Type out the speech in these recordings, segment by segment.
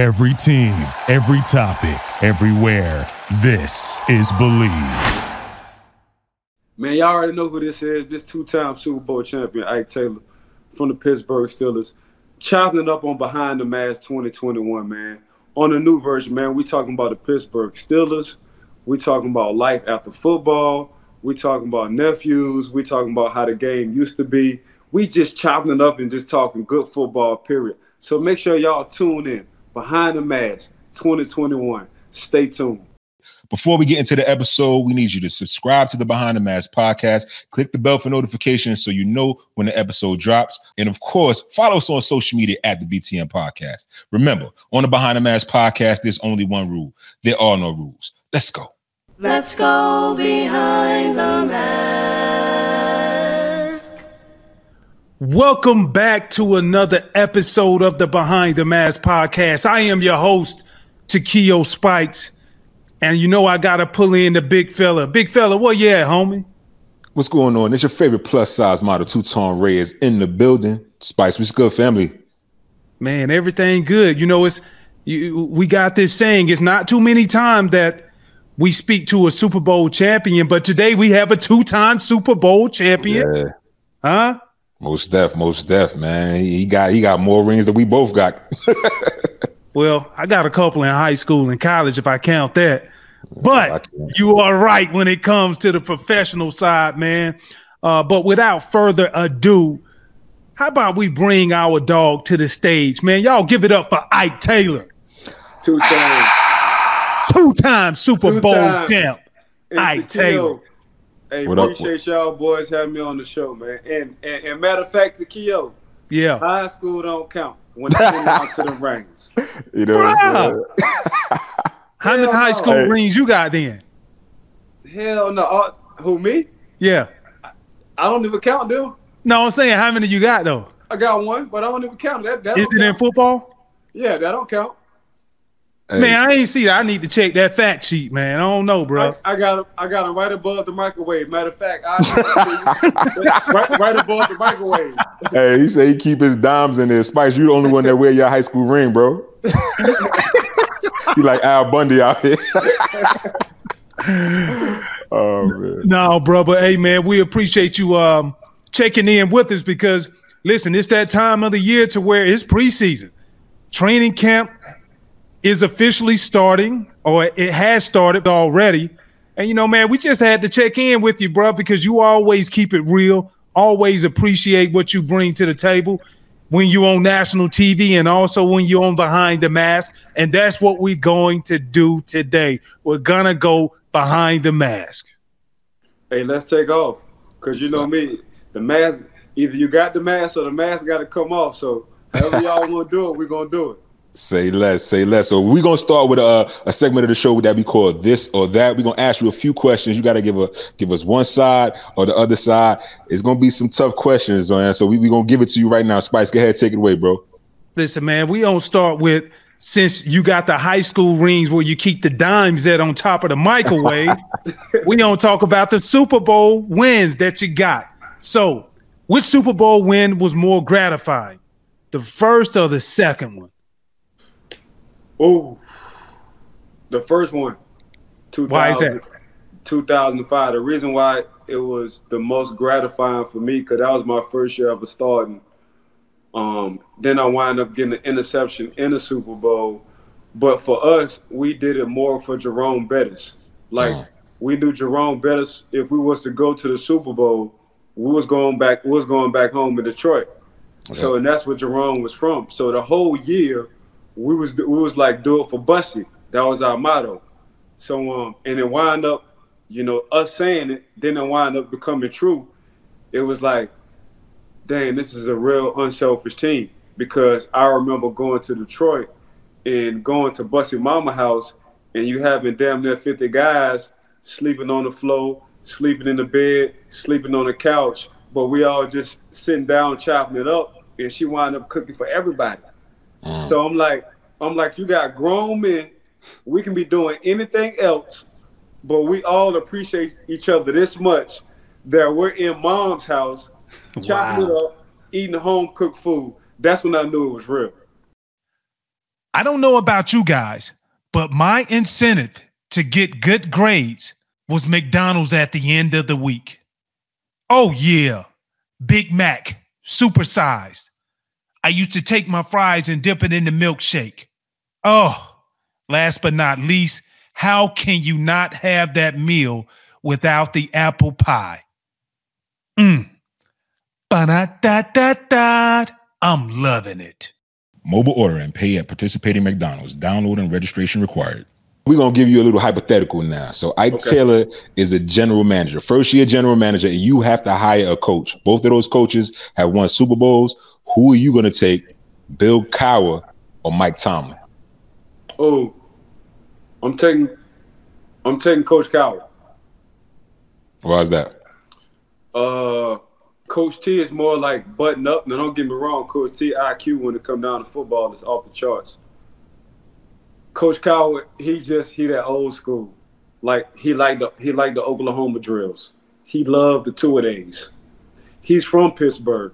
Every team, every topic, everywhere. This is Blue Wire. Man, y'all already know who this is. This two-time Super Bowl champion, Ike Taylor, from the Pittsburgh Steelers, chopping it up on Behind the Mask 2021, man. On the new version, man, we talking about the Pittsburgh Steelers. We talking about life after football. We talking about nephews. We talking about how the game used to be. We just chopping it up and just talking good football, period. So make sure y'all tune in. Behind the Mask 2021. Stay tuned. Before we get into the episode, we need you to subscribe to the Behind the Mask podcast. Click the bell for notifications so you know when the episode drops. And of course, follow us on social media at the BTM podcast. Remember, on the Behind the Mask podcast, there's only one rule there are no rules. Let's go. Let's go behind the mask. Welcome back to another episode of the Behind the Mask podcast. I am your host, Takeo Spikes. And you know I gotta pull in the big fella. Big fella, what you at, homie? What's going on? It's your favorite plus size model, Two Tone Ray is in the building. Spice, what's good, family? Man, everything good. You know, it's you, we got this saying. It's not too many times that we speak to a Super Bowl champion, but today we have a two-time Super Bowl champion. Yeah. Huh? Most def, most def, man. He got he got more rings than we both got. Well, I got a couple in high school and college if I count that. But you are right when it comes to the professional side, man. Uh, but without further ado, how about we bring our dog to the stage, man? Y'all give it up for Ike Taylor, Two times. two-time Super Two Bowl time. champ. And Ike Takeo, Taylor. Hey, What up? appreciate y'all boys having me on the show, man. And, and, and matter of fact, Takeo, Yeah. high school don't count when it comes down to the rings. You know what I'm saying? How many high no. school Hey. rings you got then? Hell no. Uh, who, me? Yeah. I don't even count, dude. No, I'm saying how many you got though? I got one, but I don't even count. That, that Is don't it in football? Yeah, that don't count. Hey, Man, I ain't see that. I need to check that fact sheet, man. I don't know, bro. I, I got him. I got him right above the microwave. Matter of fact, I right, right above the microwave. hey, he said he keep his dimes in there. Spice, you the only one that wear your high school ring, bro. you like Al Bundy out here. oh man. No, bro, but hey, man, we appreciate you um checking in with us because listen, it's that time of the year to where it's preseason. Training camp is officially starting, or it has started already. And you know, man, we just had to check in with you, bro, because you always keep it real, always appreciate what you bring to the table when you on national TV and also when you on behind the mask. And that's what we're going to do today. We're gonna go behind the mask. Hey, let's take off. Cause you know me, the mask. Either you got the mask or the mask got to come off. So however y'all want to do it, we're gonna do it. Say less, say less. So we're gonna start with a, a segment of the show that we call this or that. We're gonna ask you a few questions. You gotta give a give us one side or the other side. It's gonna be some tough questions, man. So we we gonna give it to you right now. Spice, go ahead, take it away, bro. Listen, man, we don't start with since you got the high school rings where you keep the dimes at on top of the microwave. we don't talk about the Super Bowl wins that you got. So, which Super Bowl win was more gratifying, the first or the second one? Oh, the first one, Why is 2000, 2005. The reason why it was the most gratifying for me because that was my first year ever starting. Um, then I wind up getting an interception in the Super Bowl. But for us, we did it more for Jerome Bettis. Like we knew Jerome Bettis, if we was to go to the Super Bowl, we was going back, we was going back home in Detroit. So and that's where Jerome was from. So the whole year, we was we was like do it for Bussy. That was our motto. So um, and it wind up, you know, us saying it, then it wind up becoming true. It was like, dang, this is a real unselfish team. Because I remember going to Detroit and going to Bussy Mama house, and you having damn near 50 guys sleeping on the floor, sleeping in the bed, sleeping on the couch, but we all just sitting down chopping it up, and she wind up cooking for everybody. Mm. So I'm like, I'm like, you got grown men. We can be doing anything else, but we all appreciate each other this much that we're in mom's house, chopping it up, eating home cooked food. That's when I knew it was real. I don't know about you guys, but my incentive to get good grades was McDonald's at the end of the week. Oh, yeah. Big Mac, supersized. I used to take my fries and dip it in the milkshake. Oh, last but not least, how can you not have that meal without the apple pie? Mmm. Ba-da-da-da-da. I'm loving it. Mobile order and pay at participating McDonald's. Download and registration required. We're gonna give you a little hypothetical now. So Ike Okay. Taylor is a general manager, first year general manager, and you have to hire a coach. Both of those coaches have won Super Bowls. Who are you gonna take? Bill Cowher or Mike Tomlin? Oh, I'm taking, I'm taking Coach Cowher. Why is that? Uh, Coach T is more like button up. Now, don't get me wrong, Coach T IQ when it come down to football is off the charts. Coach Cowher, he just he that old school. Like he liked the he liked the Oklahoma drills. He loved the two a days. He's from Pittsburgh.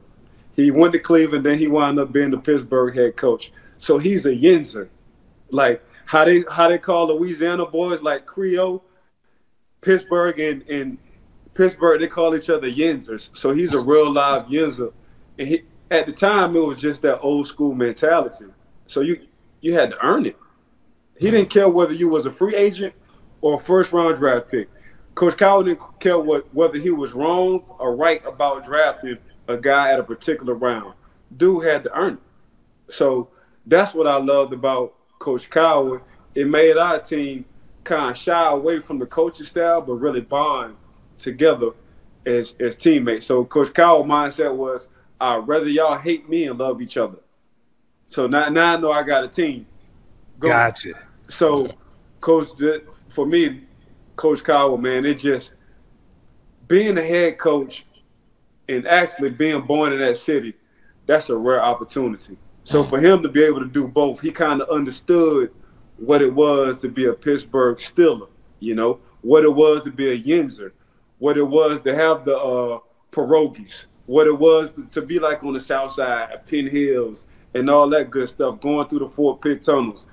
He went to Cleveland, then he wound up being the Pittsburgh head coach. So he's a Yinzer. Like how they how they call Louisiana boys like Creole, Pittsburgh and, and Pittsburgh, they call each other Yinzers. So he's a real live Yinzer. And he, at the time, it was just that old school mentality. So you you had to earn it. He didn't care whether you was a free agent or a first round draft pick. Coach Cowher didn't care what whether he was wrong or right about drafting a guy at a particular round. Dude had to earn it. So that's what I loved about Coach Cowher. It made our team kind of shy away from the coaching style, but really bond together as as teammates. So Coach Cowher mindset was, I'd rather y'all hate me and love each other. So now, now I know I got a team. Go. Gotcha. So, Coach, for me, Coach Cowher, man, it just being a head coach and actually being born in that city, that's a rare opportunity. So for him to be able to do both, he kind of understood what it was to be a Pittsburgh Steeler, you know, what it was to be a Yinzer, what it was to have the uh, pierogies, what it was to, to be like on the South Side, at Penn Hills, and all that good stuff, going through the Fort Pitt tunnels.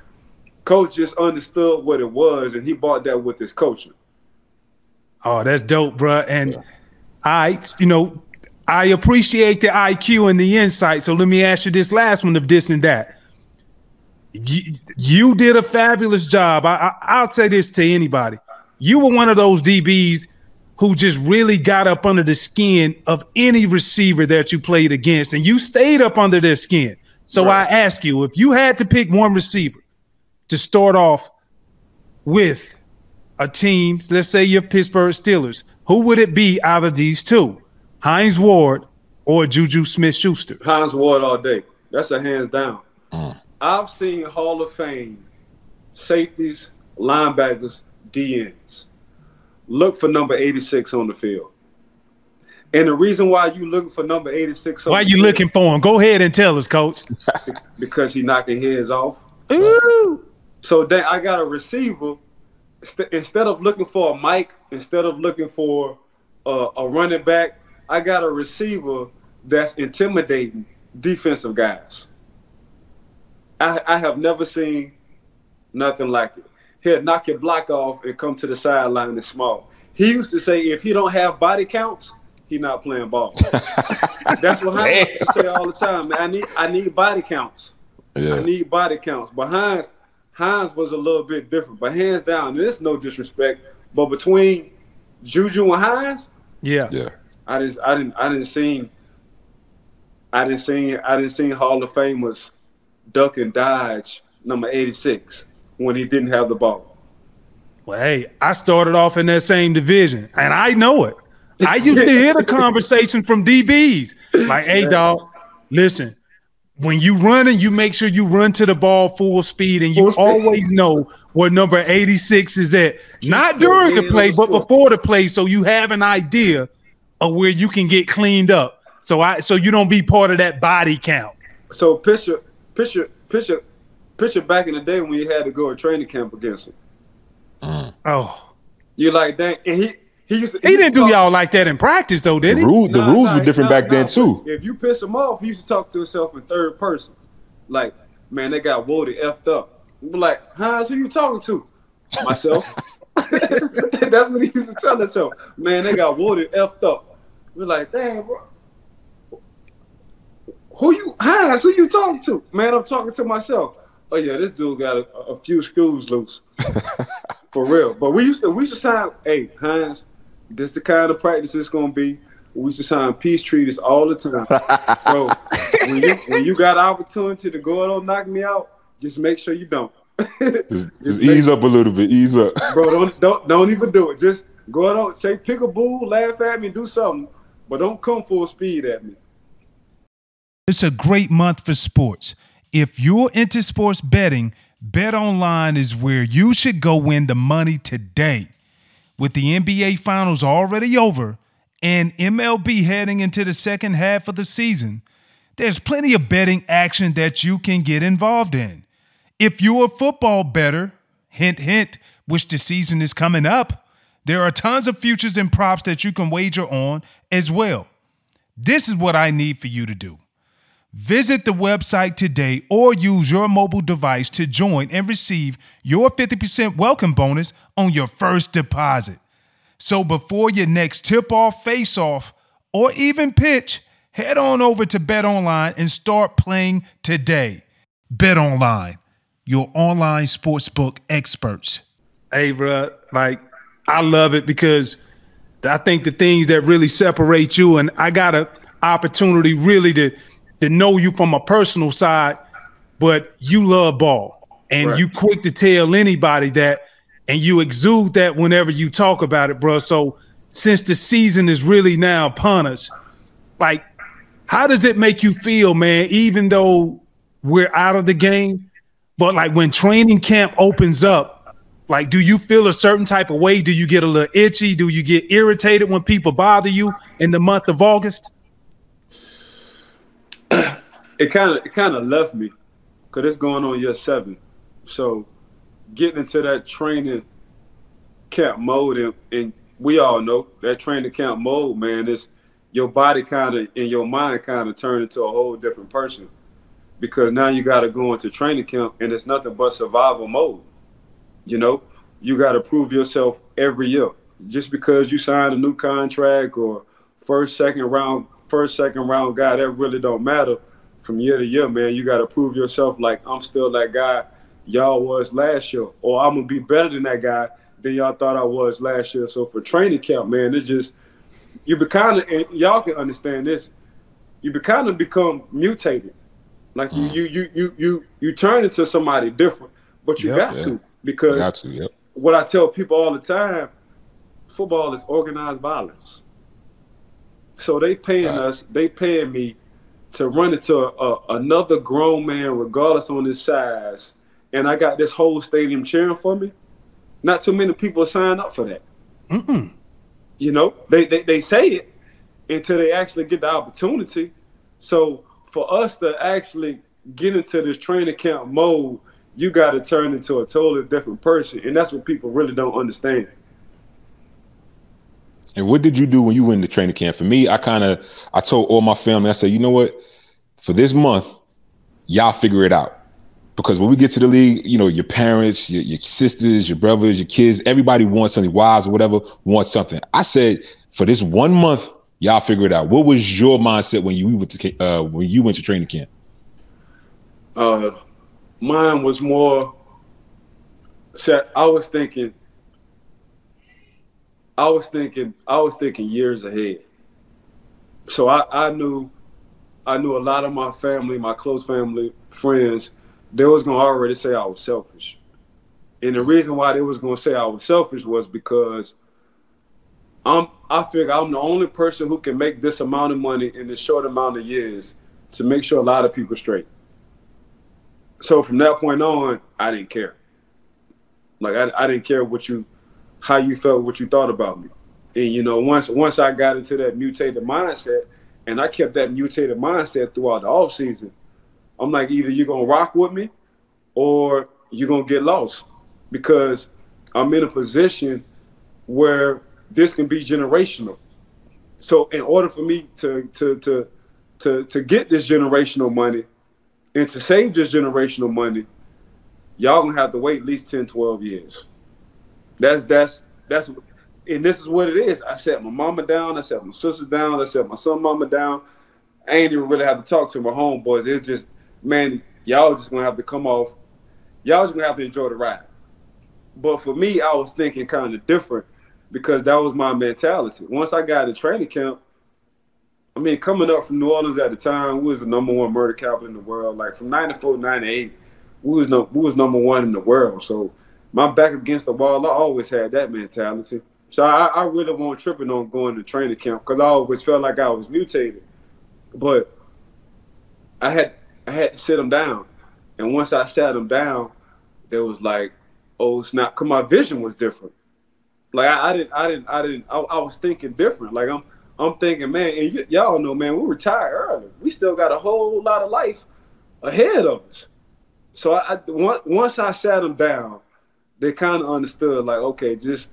Coach just understood what it was, and he bought that with his coaching. Oh, that's dope, bruh. And I, you know, I appreciate the IQ and the insight. So let me ask you this last one of this and that. You, you did a fabulous job. I, I, I'll say this to anybody. You were one of those DBs who just really got up under the skin of any receiver that you played against, and you stayed up under their skin. So Right. I ask you, if you had to pick one receiver to start off with a team, let's say your Pittsburgh Steelers, who would it be out of these two? Hines Ward or Juju Smith Schuster? Hines Ward all day. That's a hands down. Mm. I've seen Hall of Fame safeties, linebackers, DNs. Look for number 86 on the field. And the reason why you looking for number 86 on Why the you field, looking for him? Go ahead and tell us, coach. because he knocking heads off. Ooh. So then I got a receiver. Instead of looking for a Mike, instead of looking for a, a running back, I got a receiver that's intimidating defensive guys. I, I have never seen nothing like it. He'll knock your block off and come to the sideline and small. He used to say if he don't have body counts, he not playing ball. That's what I used to say all the time. Man, I need I need body counts. Yeah. I need body counts. But Hines, Hines was a little bit different. But hands down, there's no disrespect. But between Juju and Hines, Yeah. Yeah. I didn't I didn't I didn't see I didn't see I didn't see Hall of Famers duck and dodge number 86 when he didn't have the ball. Well, hey, I started off in that same division, and I know it. I used to hear the conversation from DBs like, "Hey, dog, listen. When you running, you make sure you run to the ball full speed, and you speed. always know where number eighty-six is at. Not during the play, but before the play, so you have an idea of where you can get cleaned up. So I, so you don't be part of that body count. So picture picture picture picture back in the day when you had to go to training camp against him. Mm. Oh, You like that and he he used to he didn't do y'all like that in practice, though, did The, he? rule, the Nah, rules nah, were different nah, back then too. If you piss him off, he used to talk to himself in third person. Like, man, they got Woody effed up. We're like, Hines, who you talking to? Myself. That's what he used to tell us. So, man, they got Woody effed up. We're like, damn, bro. Who you, Hines, who you talking to? Man, I'm talking to myself. Oh yeah, this dude got a, a few screws loose. For real. But we used to we used to sign, hey, Hines, this the kind of practice it's gonna be. We used to sign peace treaties all the time. Bro, when you when you got opportunity to go and knock me out, just make sure you don't. Just, just ease up a little bit. Ease up. Bro, don't don't don't even do it. Just go out, say pick a bull, laugh at me, do something, but don't come full speed at me. It's a great month for sports. If you're into sports betting, Bet Online is where you should go win the money today. With the NBA Finals already over and MLB heading into the second half of the season, there's plenty of betting action that you can get involved in. If you're a football better, hint, hint, which the season is coming up, there are tons of futures and props that you can wager on as well. This is what I need for you to do. Visit the website today or use your mobile device to join and receive your 50% welcome bonus on your first deposit. So before your next tip off, face off, or even pitch, head on over to Bet Online and start playing today. Bet Online, your online sportsbook experts. Hey, bro, like I love it because I think the things that really separate you, and I got an opportunity really to to know you from a personal side, but you love ball and Right. you quick to tell anybody that, and you exude that whenever you talk about it, bro. So since the season is really now upon us, like, how does it make you feel, man? Even though we're out of the game, but like when training camp opens up, like, do you feel a certain type of way? Do you get a little itchy? Do you get irritated when people bother you in the month of August? it kind of it kind of left me because it's going on year seven. So getting into that training camp mode, and, and we all know that training camp mode, man, is your body kind of and your mind kind of turn into a whole different person because now you got to go into training camp and it's nothing but survival mode. You know, you got to prove yourself every year. Just because you signed a new contract or first, second round, first, second round guy, that really don't matter. From year to year, man, you got to prove yourself. Like I'm still that guy y'all was last year, or I'm gonna be better than that guy than y'all thought I was last year. So for training camp, man, it just you be kind of y'all can understand this. You be kind of become mutated, like you you you you you you turn into somebody different, but you Yep. got Yeah. to because Got to. Yep. what I tell people all the time, football is organized violence. So they paying Right. us, they paying me to run into a, a, another grown man, regardless on his size, and I got this whole stadium cheering for me. Not too many people sign up for that. Mm-mm. You know, they, they they say it until they actually get the opportunity. So for us to actually get into this training camp mode, you got to turn into a totally different person, and that's what people really don't understand. And what did you do when you went to training camp? For me, I kind of I told all my family, I said, you know what? For this month, y'all figure it out. Because when we get to the league, you know, your parents, your, your sisters, your brothers, your kids, everybody wants something, wives or whatever, wants something. I said, for this one month, y'all figure it out. What was your mindset when you went to uh, when you went to training camp? Uh, mine was more. So I was thinking. I was thinking. I was thinking years ahead. So I, I knew, I knew a lot of my family, my close family, friends, they was gonna already say I was selfish, and the reason why they was gonna say I was selfish was because. I'm. I figure I'm the only person who can make this amount of money in this short amount of years to make sure a lot of people straight so from that point on, I didn't care. Like I, I didn't care what you, how you felt, what you thought about me. And you know, once once I got into that mutated mindset, and I kept that mutated mindset throughout the off season, I'm like, either you're gonna rock with me, or you're gonna get lost, because I'm in a position where this can be generational. So in order for me to to to to to get this generational money, And to save this generational money, y'all gonna have to wait at least 10, 12 years. That's that's that's and this is what it is. I set my mama down, I set my sister down, I set my son mama down. I ain't even really have to talk to my homeboys. It's just, man, y'all just gonna have to come off. Y'all just gonna have to enjoy the ride. But for me, I was thinking kind of different because that was my mentality. Once I got in training camp, I mean, coming up from New Orleans at the time, we was the number one murder capital in the world. Like from '94 '98, we was no, we was number one in the world. So my back against the wall, I always had that mentality. So I, I really wasn't tripping on going to training camp because I always felt like I was mutated. But I had I had to sit them down, and once I sat them down, there was like, oh snap! Cause my vision was different. Like I, I didn't I didn't I didn't I, I was thinking different. Like I'm I'm thinking, man, and y- y'all know, man, we retired early. We still got a whole lot of life ahead of us. So I, I once I sat them down, they kind of understood, like, okay, just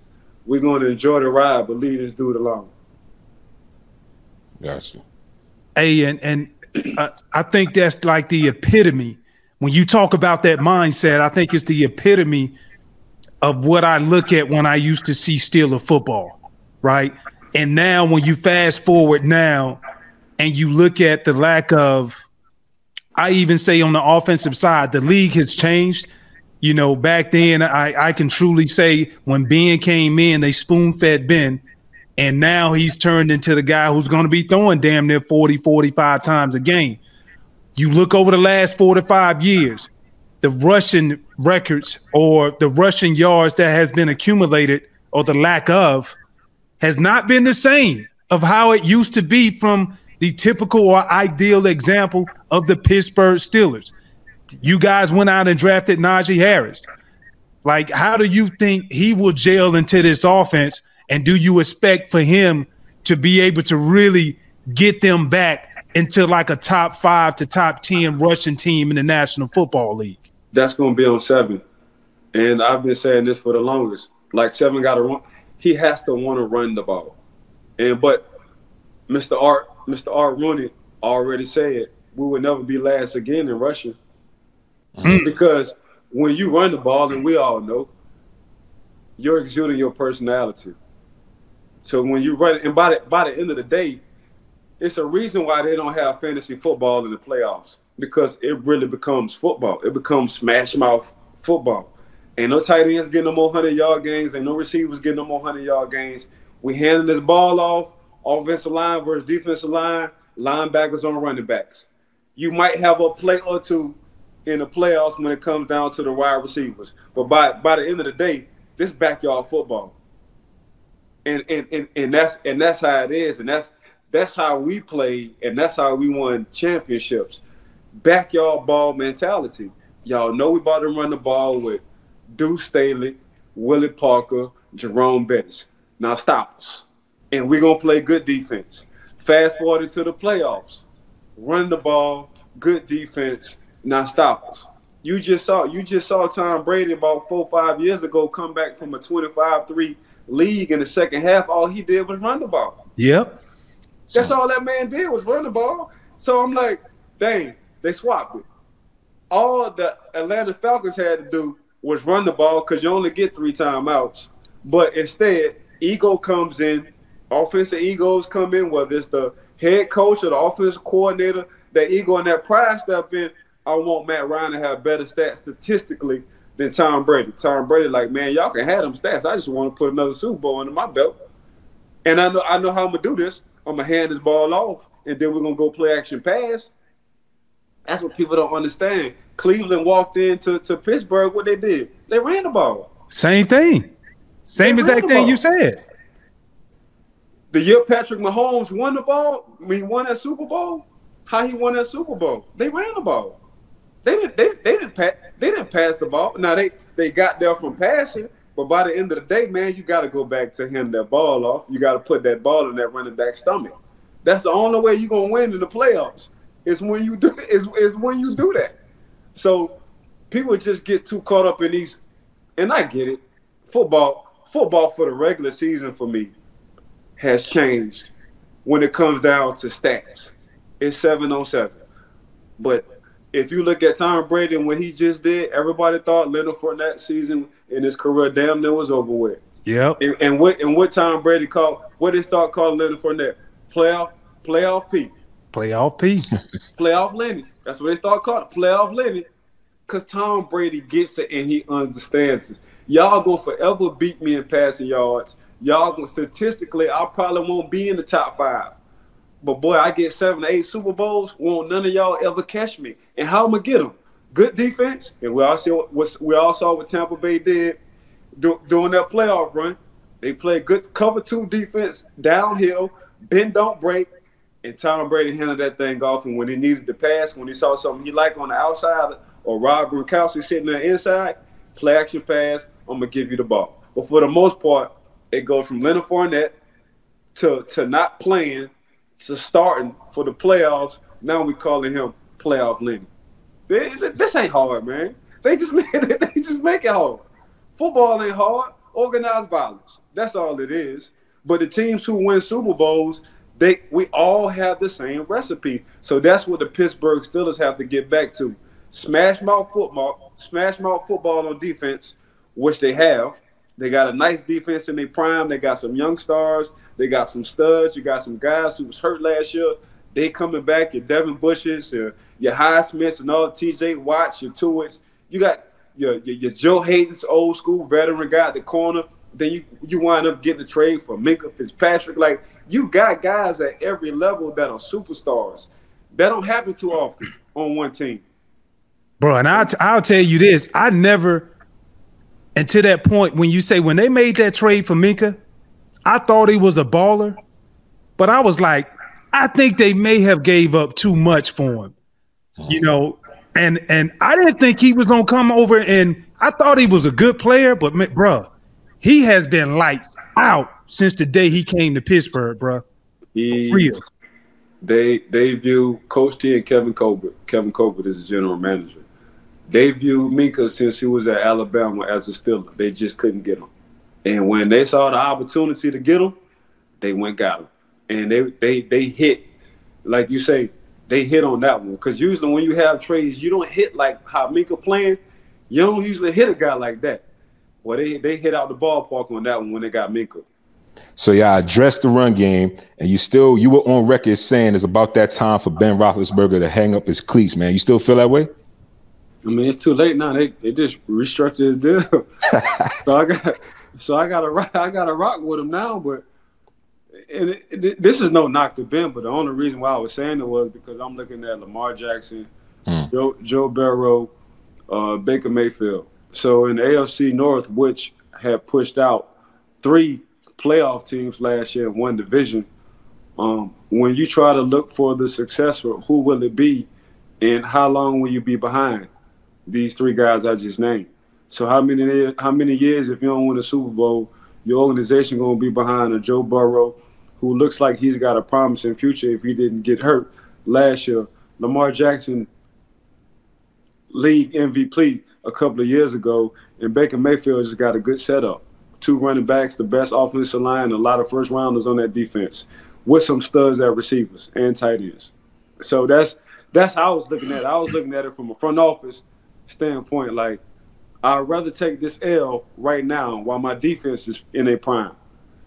we're going to enjoy the ride, but leave this dude alone. Gotcha. Hey, and and uh, I think that's like the epitome. When you talk about that mindset, I think it's the epitome of what I look at when I used to see Steeler football, right? And now when you fast forward now and you look at the lack of I even say on the offensive side, the league has changed. You know, back then I, I can truly say when Ben came in, they spoon fed Ben. And now he's turned into the guy who's going to be throwing damn near 40, 45 times a game. You look over the last four to five years, the rushing records or the rushing yards that has been accumulated or the lack of has not been the same of how it used to be from the typical or ideal example of the Pittsburgh Steelers. You guys went out and drafted Najee Harris. Like, how do you think he will gel into this offense? And do you expect for him to be able to really get them back into like a top five to top 10 rushing team in the National Football League? That's going to be on seven. And I've been saying this for the longest. Like, seven got to run. He has to want to run the ball. And, but Mr. Art, Mr. Art Rooney already said we will never be last again in rushing. Mm. Because when you run the ball, and we all know, you're exuding your personality. So when you run, and by the, by the end of the day, it's a reason why they don't have fantasy football in the playoffs because it really becomes football. It becomes smash mouth football. Ain't no tight ends getting no more hundred yard games. Ain't no receivers getting no more hundred yard games. We handing this ball off, offensive line versus defensive line, linebackers on running backs. You might have a play or two in the playoffs when it comes down to the wide receivers, but by by the end of the day, this backyard football. And and and, and that's and that's how it is, and that's that's how we play, and that's how we won championships. Backyard ball mentality. Y'all know we about to run the ball with Deuce Staley, Willie Parker, Jerome Bettis. Now stop us. And we're gonna play good defense. Fast forward to the playoffs. Run the ball, good defense, now stop us. You just saw you just saw Tom Brady about four five years ago come back from a 25-3 league in the second half. All he did was run the ball. Yep. That's all that man did was run the ball. So I'm like, dang, they swapped it. All the Atlanta Falcons had to do was run the ball because you only get three timeouts. But instead, ego comes in, offensive egos come in, whether it's the head coach or the offensive coordinator, that ego and that pride step in. I want Matt Ryan to have better stats statistically than Tom Brady. Tom Brady, like, man, y'all can have them stats. I just want to put another Super Bowl under my belt. And I know I know how I'm gonna do this. I'm gonna hand this ball off, and then we're gonna go play action pass. That's what people don't understand. Cleveland walked into to Pittsburgh. What they did? They ran the ball. Same thing. Same They exact thing you said. The year Patrick Mahomes won the ball, when he won that Super Bowl, how he won that Super Bowl? They ran the ball. They didn't. They, they didn't. Pa- they didn't pass the ball. Now they they got there from passing, but by the end of the day, man, you got to go back to him that ball off. You got to put that ball in that running back stomach. That's the only way you're gonna win in the playoffs. Is when you do is is when you do that. So people just get too caught up in these, and I get it. Football, football for the regular season for me has changed when it comes down to stats. It's seven on seven, but if you look at Tom Brady and what he just did, everybody thought Leonard Fournette season in his career damn near was over with. Yep. And, and what and what Tom Brady called what they start calling Leonard Fournette playoff playoff P Playoff P. playoff Lenny. That's what they start calling it, playoff Lenny. Cause Tom Brady gets it and he understands it. Y'all gonna forever beat me in passing yards. Y'all gonna statistically, I probably won't be in the top five. But boy, I get seven to eight Super Bowls. Won't none of y'all ever catch me. And how am I going to get them? Good defense. And we all saw what we all saw what Tampa Bay did during that playoff run. They played good cover two defense downhill, bend don't break, and Tom Brady handled that thing off. And when he needed to pass, when he saw something he liked on the outside, or Rob Gronkowski sitting there inside, play action pass. I'm gonna give you the ball. But for the most part, it goes from Leonard Fournette to to not playing to starting for the playoffs. Now we calling him playoff Lenny. This ain't hard, man. They just make they just make it hard. Football ain't hard. Organized violence. That's all it is. But the teams who win Super Bowls, they we all have the same recipe. So that's what the Pittsburgh Steelers have to get back to. Smash mouth football, smash mouth football on defense, which they have. They got a nice defense in their prime. They got some young stars. They got some studs. You got some guys who was hurt last year. They coming back. Your Devin Bushes, your, your Highsmiths, and all T.J. Watts, your Tuitts. You got your, your your Joe Haden's old school veteran guy at the corner. Then you you wind up getting a trade for Minkah Fitzpatrick. Like you got guys at every level that are superstars. That don't happen too often on one team. Bro, and I'll, t- I'll tell you this. I never, and to that point, when you say when they made that trade for Minkah, I thought he was a baller, but I was like, I think they may have gave up too much for him, you uh-huh. know. And and I didn't think he was gonna come over, and I thought he was a good player, but man, bro, he has been lights out since the day he came to Pittsburgh, bro. He, Real. They they view Coach T and Kevin Colbert. Kevin Colbert is the general manager. They view Minkah since he was at Alabama as a Steeler. They just couldn't get him. And when they saw the opportunity to get him, they went got him. And they they they hit, like you say, they hit on that one. Because usually when you have trades, you don't hit like how Minkah playing. You don't usually hit a guy like that. Well, they they hit out the ballpark on that one when they got Minkah. So y'all addressed the run game, and you still you were on record saying it's about that time for Ben Roethlisberger to hang up his cleats, man. You still feel that way? I mean, it's too late now. They they just restructured his deal, so I got so I got to rock I got to rock with him now. But and it, it- this is no knock to Ben, but the only reason why I was saying it was because I'm looking at Lamar Jackson, Mm. Joe Joe Burrow, uh, Baker Mayfield. So in the AFC North, which had pushed out three playoff teams last year in one division, um, when you try to look for the successor, who will it be, and how long will you be behind? these three guys I just named. So how many how many years if you don't win a Super Bowl, your organization gonna be behind a Joe Burrow, who looks like he's got a promising future if he didn't get hurt last year. Lamar Jackson, league MVP a couple of years ago, and Baker Mayfield just got a good setup. Two running backs, the best offensive line, a lot of first rounders on that defense, with some studs at receivers and tight ends. So that's that's how I was looking at it. I was looking at it from a front office standpoint. Like, I'd rather take this L right now while my defense is in a prime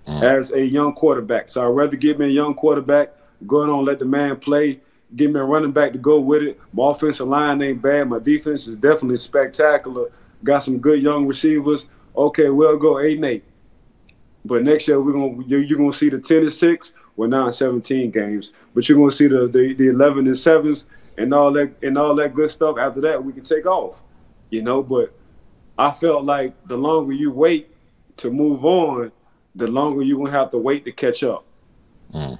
mm. as a young quarterback. So I'd rather give me a young quarterback, go on let the man play, give me a running back to go with it. My offensive line ain't bad. My defense is definitely spectacular. Got some good young receivers. Okay, we'll go eight and eight. But next year we're gonna you're, gonna see the ten and six. We're now 17 games, but you're gonna see the, the the 11 and sevens and all that and all that good stuff. After that, we can take off, you know. But I felt like the longer you wait to move on, the longer you're gonna have to wait to catch up. Mm.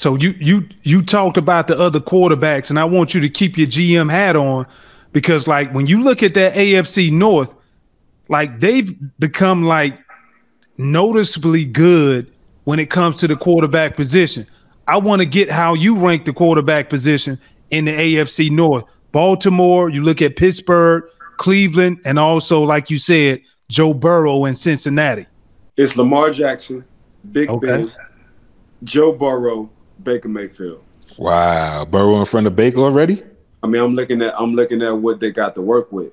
So you you you talked about the other quarterbacks, and I want you to keep your GM hat on because, like, when you look at that AFC North, like they've become like noticeably good when it comes to the quarterback position. I want to get how you rank the quarterback position in the AFC North. Baltimore, you look at Pittsburgh, Cleveland, and also, like you said, Joe Burrow in Cincinnati. It's Lamar Jackson, Big Okay. Ben, Joe Burrow, Baker Mayfield. Wow, Burrow in front of Baker already. I mean, I'm looking at I'm looking at what they got to work with.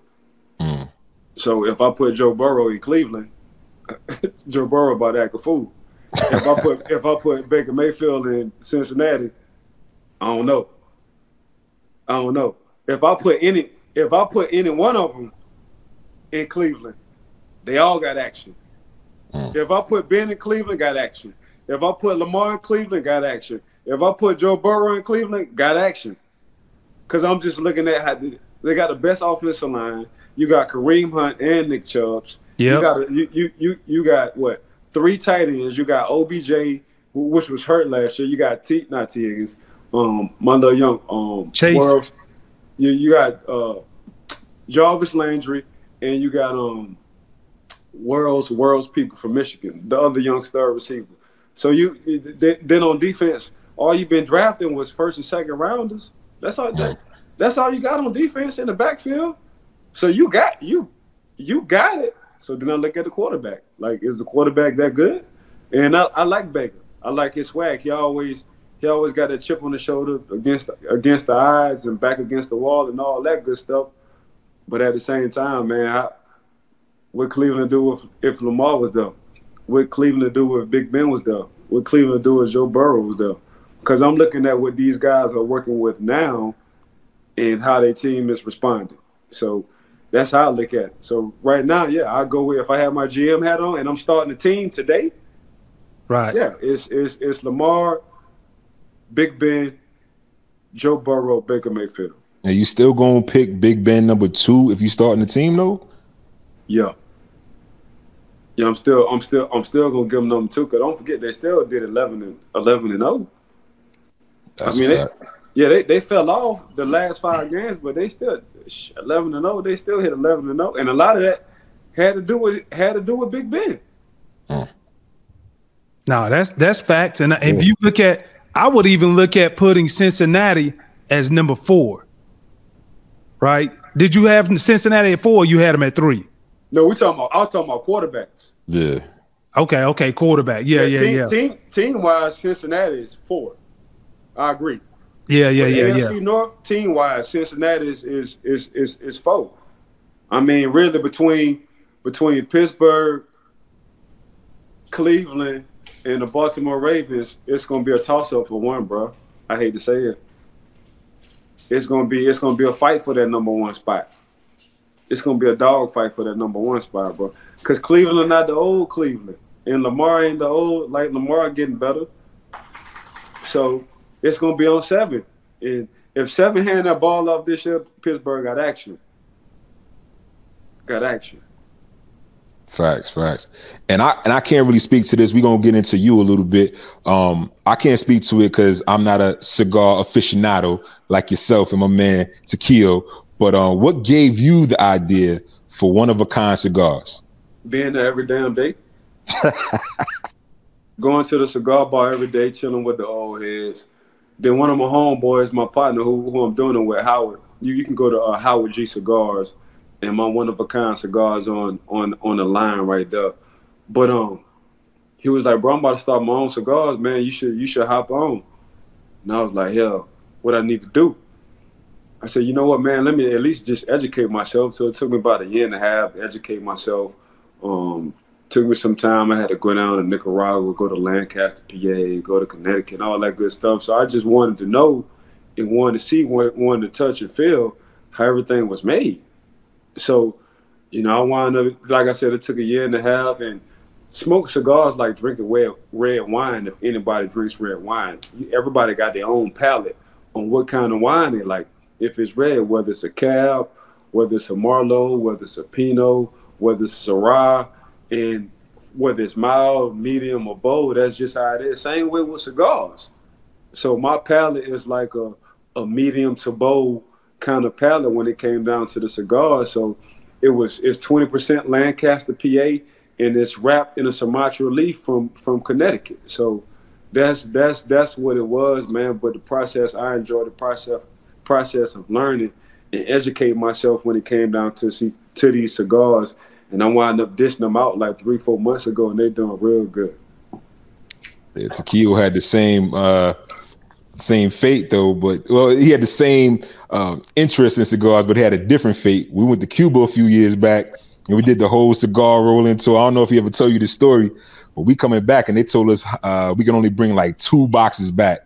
Mm. So if I put Joe Burrow in Cleveland, Joe Burrow about to act a fool. If I put if I put Baker Mayfield in Cincinnati, I don't know. I don't know. If I put any if I put any one of them in Cleveland, they all got action. Mm. If I put Ben in Cleveland, got action. If I put Lamar in Cleveland, got action. If I put Joe Burrow in Cleveland, got action. Because I'm just looking at how they, got the best offensive line. You got Kareem Hunt and Nick Chubbs. You got a, you, you you you got what three tight ends. You got OBJ, which was hurt last year. You got T not Tee Higgins, um, little young um Chase. Worlds. You you got uh, Jarvis Landry, and you got um Worlds Worlds people from Michigan, the other young star receiver. So you then on defense, all you've been drafting was first and second rounders. That's all. That, that's all you got on defense in the backfield. So you got you you got it. So then I look at the quarterback. Like, is the quarterback that good? And I, I like Baker. I like his swag. He always he always got that chip on the shoulder against against the eyes and back against the wall and all that good stuff. But at the same time, man, I, what Cleveland do if, if Lamar was there? What Cleveland do if Big Ben was there? What Cleveland do if Joe Burrow was there? Because I'm looking at what these guys are working with now and how their team is responding. So that's how I look at it. So right now, yeah, I go with if I have my GM hat on and I'm starting a team today, Right. yeah, it's it's it's Lamar, Big Ben, Joe Burrow, Baker Mayfield. And you still gonna pick Big Ben number two if you starting the team though? Yeah. Yeah, I'm still I'm still I'm still gonna give them number two because don't forget they still did eleven and eleven and oh. That's I mean, they, yeah, they, they fell off the last five games, but they still eleven and zero. They still hit eleven and zero, and a lot of that had to do with had to do with Big Ben. Hmm. No, that's that's facts. And if you look at, I would even look at putting Cincinnati as number four. Right? Did you have Cincinnati at four? Or you had them at three. No, we talking about I was talking about quarterbacks. Yeah. Okay, okay, quarterback. Yeah, yeah, team, yeah, Team team wise, Cincinnati is four. I agree. yeah, yeah, yeah, AFC yeah. North team wise, Cincinnati is is is is is four. I mean, really between between Pittsburgh, Cleveland, and the Baltimore Ravens, it's gonna be a toss up for one, bro. I hate to say it. It's gonna be it's gonna be a fight for that number one spot. It's gonna be a dog fight for that number one spot, bro. Cause Cleveland not the old Cleveland, and Lamar ain't the old like Lamar getting better. So it's gonna be on seven. And if seven hand that ball off this year, Pittsburgh got action. Got action. Facts, facts. And I and I can't really speak to this. We're gonna get into you a little bit. Um, I can't speak to it because I'm not a cigar aficionado like yourself and my man Tequil. But um, what gave you the idea for one of a kind cigars? Being there every damn day. Going to the cigar bar every day, chilling with the old heads. Then one of my homeboys, my partner, who, who I'm doing it with, Howard. You, you can go to uh, Howard G Cigars, and my one of a kind cigars on on on the line right there. But um, he was like, "Bro, I'm about to start my own cigars, man. You should you should hop on." And I was like, "Hell, what I need to do?" I said, "You know what, man? Let me at least just educate myself." So it took me about a year and a half to educate myself. Um, took me some time. I had to go down to Nicaragua, go to Lancaster, PA, go to Connecticut, all that good stuff. So I just wanted to know and wanted to see, wanted to touch and feel how everything was made. So, you know, I wound up, like I said, it took a year and a half, and smoke cigars like drinking red, red wine. If anybody drinks red wine, everybody got their own palate on what kind of wine they like. If it's red, whether it's a cab, whether it's a Merlot, whether it's a Pinot, whether it's a Syrah, and whether it's mild, medium, or bold, that's just how it is. Same way with cigars. So my palate is like a, a medium to bold kind of palate when it came down to the cigar. So it was it's 20% Lancaster, PA, and it's wrapped in a Sumatra leaf from from Connecticut. So that's that's that's what it was, man. But the process, I enjoyed the process process of learning and educating myself when it came down to see to these cigars. And I wound up dishing them out like three, four months ago, and they're doing real good. Yeah, had the same uh same fate though, but well, he had the same um, interest in cigars, but he had a different fate. We went to Cuba a few years back, and we did the whole cigar rolling tour. I don't know if he ever told you the story, but we coming back, and they told us uh, we can only bring like two boxes back.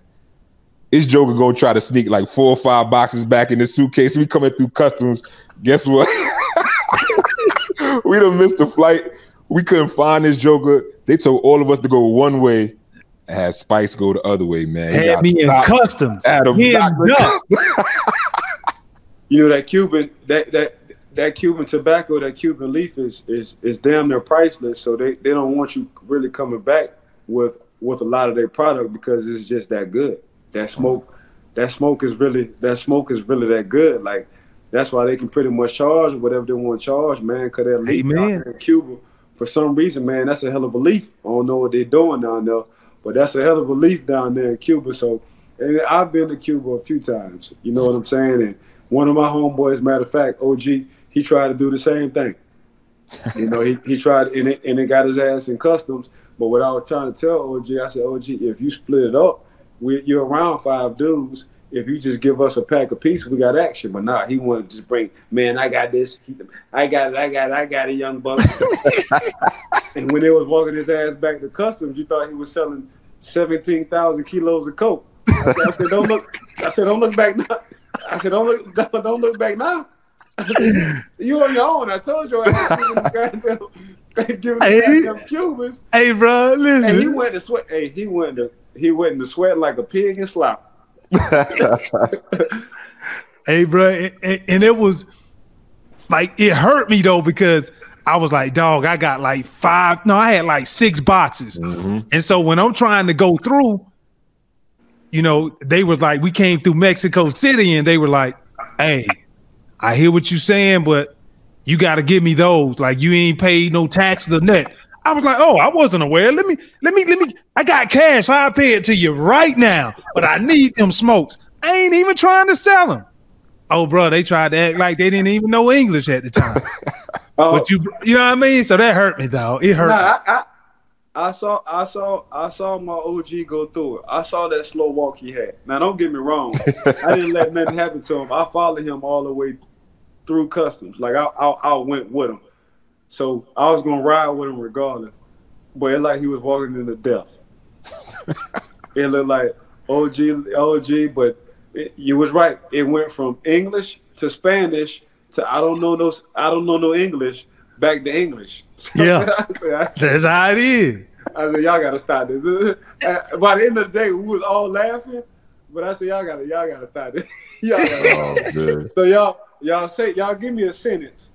This Joker gonna try to sneak like four or five boxes back in the suitcase. We coming through customs. Guess what? we done missed the flight. We couldn't find this Joker. They told all of us to go one way and had Spice go the other way, man. He Had me in customs. at a Hemmed. You know that Cuban that that that Cuban tobacco, that Cuban leaf is is is damn near priceless. So they, they don't want you really coming back with with a lot of their product because it's just that good. That smoke, that smoke is really that smoke is really that good. Like that's why they can pretty much charge whatever they want to charge, man. Cause that out Amen. there in Cuba, for some reason, man, that's a hell of a leaf. I don't know what they're doing down there, but that's a hell of a leaf down there in Cuba. So and I've been to Cuba a few times. You know what I'm saying? And one of my homeboys, matter of fact, OG, he tried to do the same thing. You know, he, he tried and it, and it got his ass in customs. But what I was trying to tell OG, I said, OG, if you split it up, we, you're around five dudes. If you just give us a pack apiece, we got action. But nah, he wanted to just bring, man, I got this. I got it, I got it, I got a young buck. and when they was walking his ass back to customs, you thought he was selling 17,000 kilos of coke. I said, I said, don't look. I said, don't look back now. I said, don't look. Don't, don't look back now. you on your own. I told you. I had giving them goddamn, giving Hey. them Cubans. Hey, bro, listen. And he went to sweat. Hey, he went to he went to sweat like a pig in slop. Hey, bro, and, it was like it hurt me though because I was like, dog, I got like five. No, I had like six boxes, mm-hmm. and so when I'm trying to go through, you know, they was like, we came through Mexico City, and they were like, hey, I hear what you're saying, but you got to give me those. Like you ain't paid no taxes or net. I was like, oh, I wasn't aware. Let me, let me, let me. I got cash. I'll pay it to you right now. But I need them smokes. I ain't even trying to sell them. Oh, bro, they tried to act like they didn't even know English at the time. Oh, but you, you know what I mean? So that hurt me, though. It hurt. me. Nah, I, I, I saw, I saw, I saw my OG go through it. I saw that slow walk he had. Now, don't get me wrong. I didn't let nothing happen to him. I followed him all the way through customs. Like I, I, I went with him. So I was gonna ride with him regardless. But it like he was walking into death. it looked like OG, OG. But it, you was right. It went from English to Spanish to I don't know those. I don't know no English. Back to English. Yeah. I said, I said, That's how it is. I said, y'all gotta stop this. By the end of the day, we was all laughing, but I said, y'all gotta, y'all gotta stop this. y'all gotta. Oh, so y'all, y'all say, y'all give me a sentence.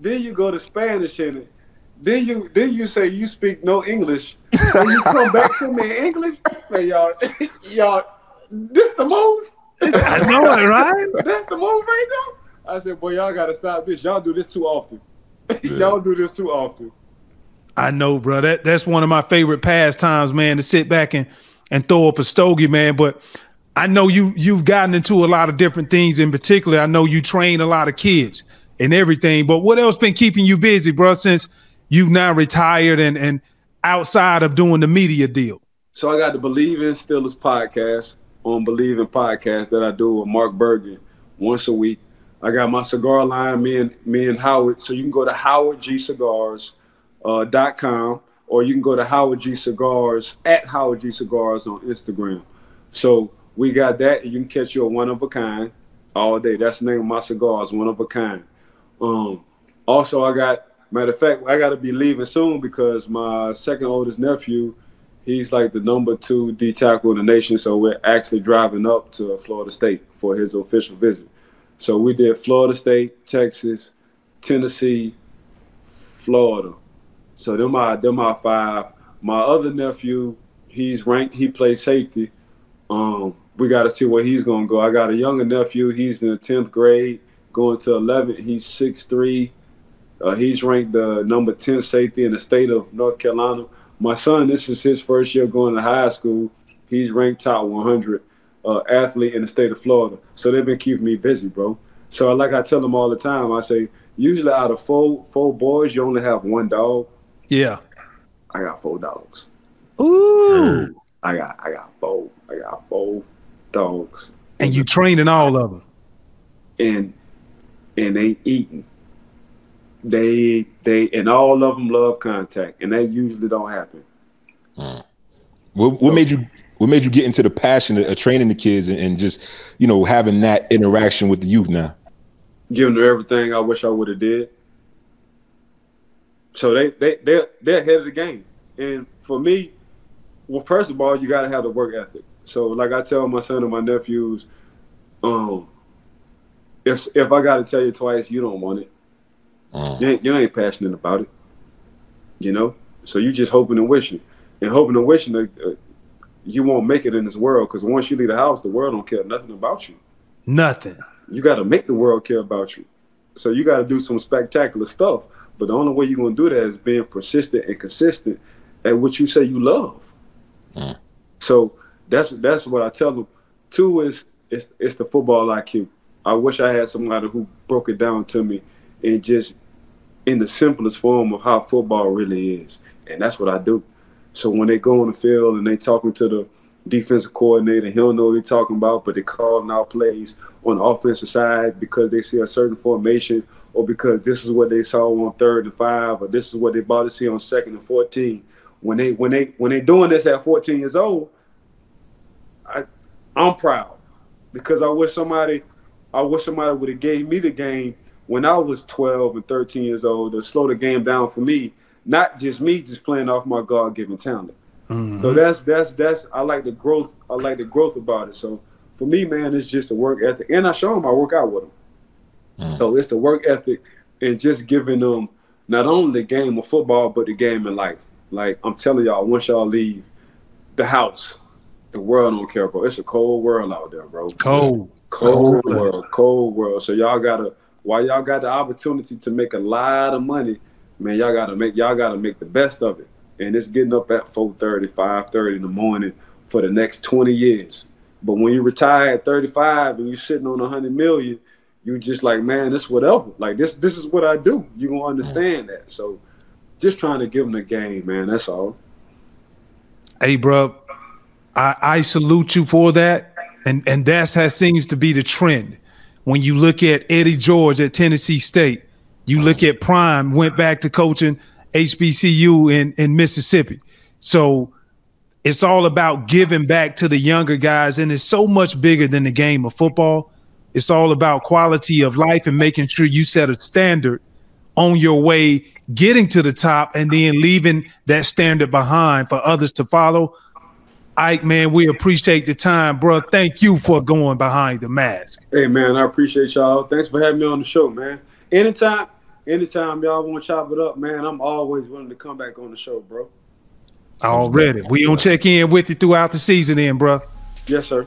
Then you go to Spanish in it. Then you, then you say you speak no English. Then you come back to me in English. Man, y'all, y'all, this the move. I know it, right? That's the move right now. I said, boy, y'all gotta stop this. Y'all do this too often. y'all do this too often. I know, bro. That that's one of my favorite pastimes, man, to sit back and and throw up a stogie, man. But I know you you've gotten into a lot of different things. In particular, I know you train a lot of kids and everything. But what else been keeping you busy, bro? Since you've now retired and and outside of doing the media deal. So I got the Bleav in Steelers podcast on Bleav in Podcast that I do with Mark Bergen once a week. I got my cigar line, me and me and Howard. So you can go to howardgcigars.com uh, or you can go to Howard G Cigars at Howard G Cigars on Instagram. So we got that, and you can catch your one of a kind all day. That's the name of my cigars, one of a kind. Um, also, I got matter of fact, I got to be leaving soon because my second oldest nephew, he's like the number two D tackle in the nation. So we're actually driving up to Florida State for his official visit. So we did Florida State, Texas, Tennessee, Florida. So them are them are five. My other nephew, he's ranked. He plays safety. Um, we got to see where he's gonna go. I got a younger nephew. He's in the tenth grade, going to 11. He's six three. Uh, he's ranked the number 10 safety in the state of North Carolina. My son, this is his first year going to high school. He's ranked top 100 uh, athlete in the state of Florida. So they've been keeping me busy, bro. So like I tell them all the time, I say usually out of four four boys, you only have one dog. Yeah. I got four dogs. Ooh. I got I got four. I got four. dogs. And you training all of them. And and they eating. They they and all of them love contact, and that usually don't happen. What, what made you what made you get into the passion of, of training the kids and, and just you know having that interaction with the youth now? Giving them everything I wish I would have did. So they they they they're ahead of the game, and for me, well, first of all, you got to have the work ethic. So, like I tell my son and my nephews, um, if if I got to tell you twice, you don't want it. You, ain't, you ain't passionate about it. You know, so you just hoping and wishing, and hoping and wishing that uh, you won't make it in this world. Because once you leave the house, the world don't care nothing about you. Nothing. You got to make the world care about you. So you got to do some spectacular stuff. But the only way you're gonna do that is being persistent and consistent at what you say you love. So that's that's what I tell them. Two is it's it's the football IQ. I wish I had somebody who broke it down to me and just in the simplest form of how football really is. And that's what I do. So when they go on the field and they talking to the defensive coordinator, he don't know what they're talking about, but they calling out plays on the offensive side because they see a certain formation or because this is what they saw on third and five, or this is what they about to see on second and fourteen. When they when they when they doing this at 14 years old, I I'm proud because I wish somebody I wish somebody would have gave me the game when I was 12 and 13 years old to slow the game down for me, not just me just playing off my God given talent. Mm-hmm. So that's that's that's I like the growth. I like the growth about it. So for me, man, it's just a work ethic, and I show them I work out with them. Mm. So it's the work ethic and just giving them not only the game of football but the game in life. Like I'm telling y'all, once y'all leave the house, the world don't care, bro. It's a cold world out there, bro. Cold. Cold world, cold world. So y'all gotta while y'all got the opportunity to make a lot of money, man, y'all gotta make y'all gotta make the best of it. And it's getting up at 4:30, 5:30 in the morning for the next 20 years. But when you retire at 35 and you're sitting on 100 million, you just like, man, this whatever. Like this, this is what I do. You gonna mm. understand that. So, just trying to give them the game, man. That's all. Hey, bro, I, I salute you for that, and and that's how seems to be the trend. When you look at Eddie George at Tennessee State, you look at Prime went back to coaching HBCU in in Mississippi. So it's all about giving back to the younger guys, and it's so much bigger than the game of football. It's all about quality of life and making sure you set a standard on your way getting to the top and then leaving that standard behind for others to follow. Ike, man, we appreciate the time, bro. Thank you for going behind the mask. Hey, man, I appreciate y'all. Thanks for having me on the show, man. Anytime, anytime y'all want to chop it up, man, I'm always willing to come back on the show, bro. Already. We gonna check in with you throughout the season then, bro. Yes, sir.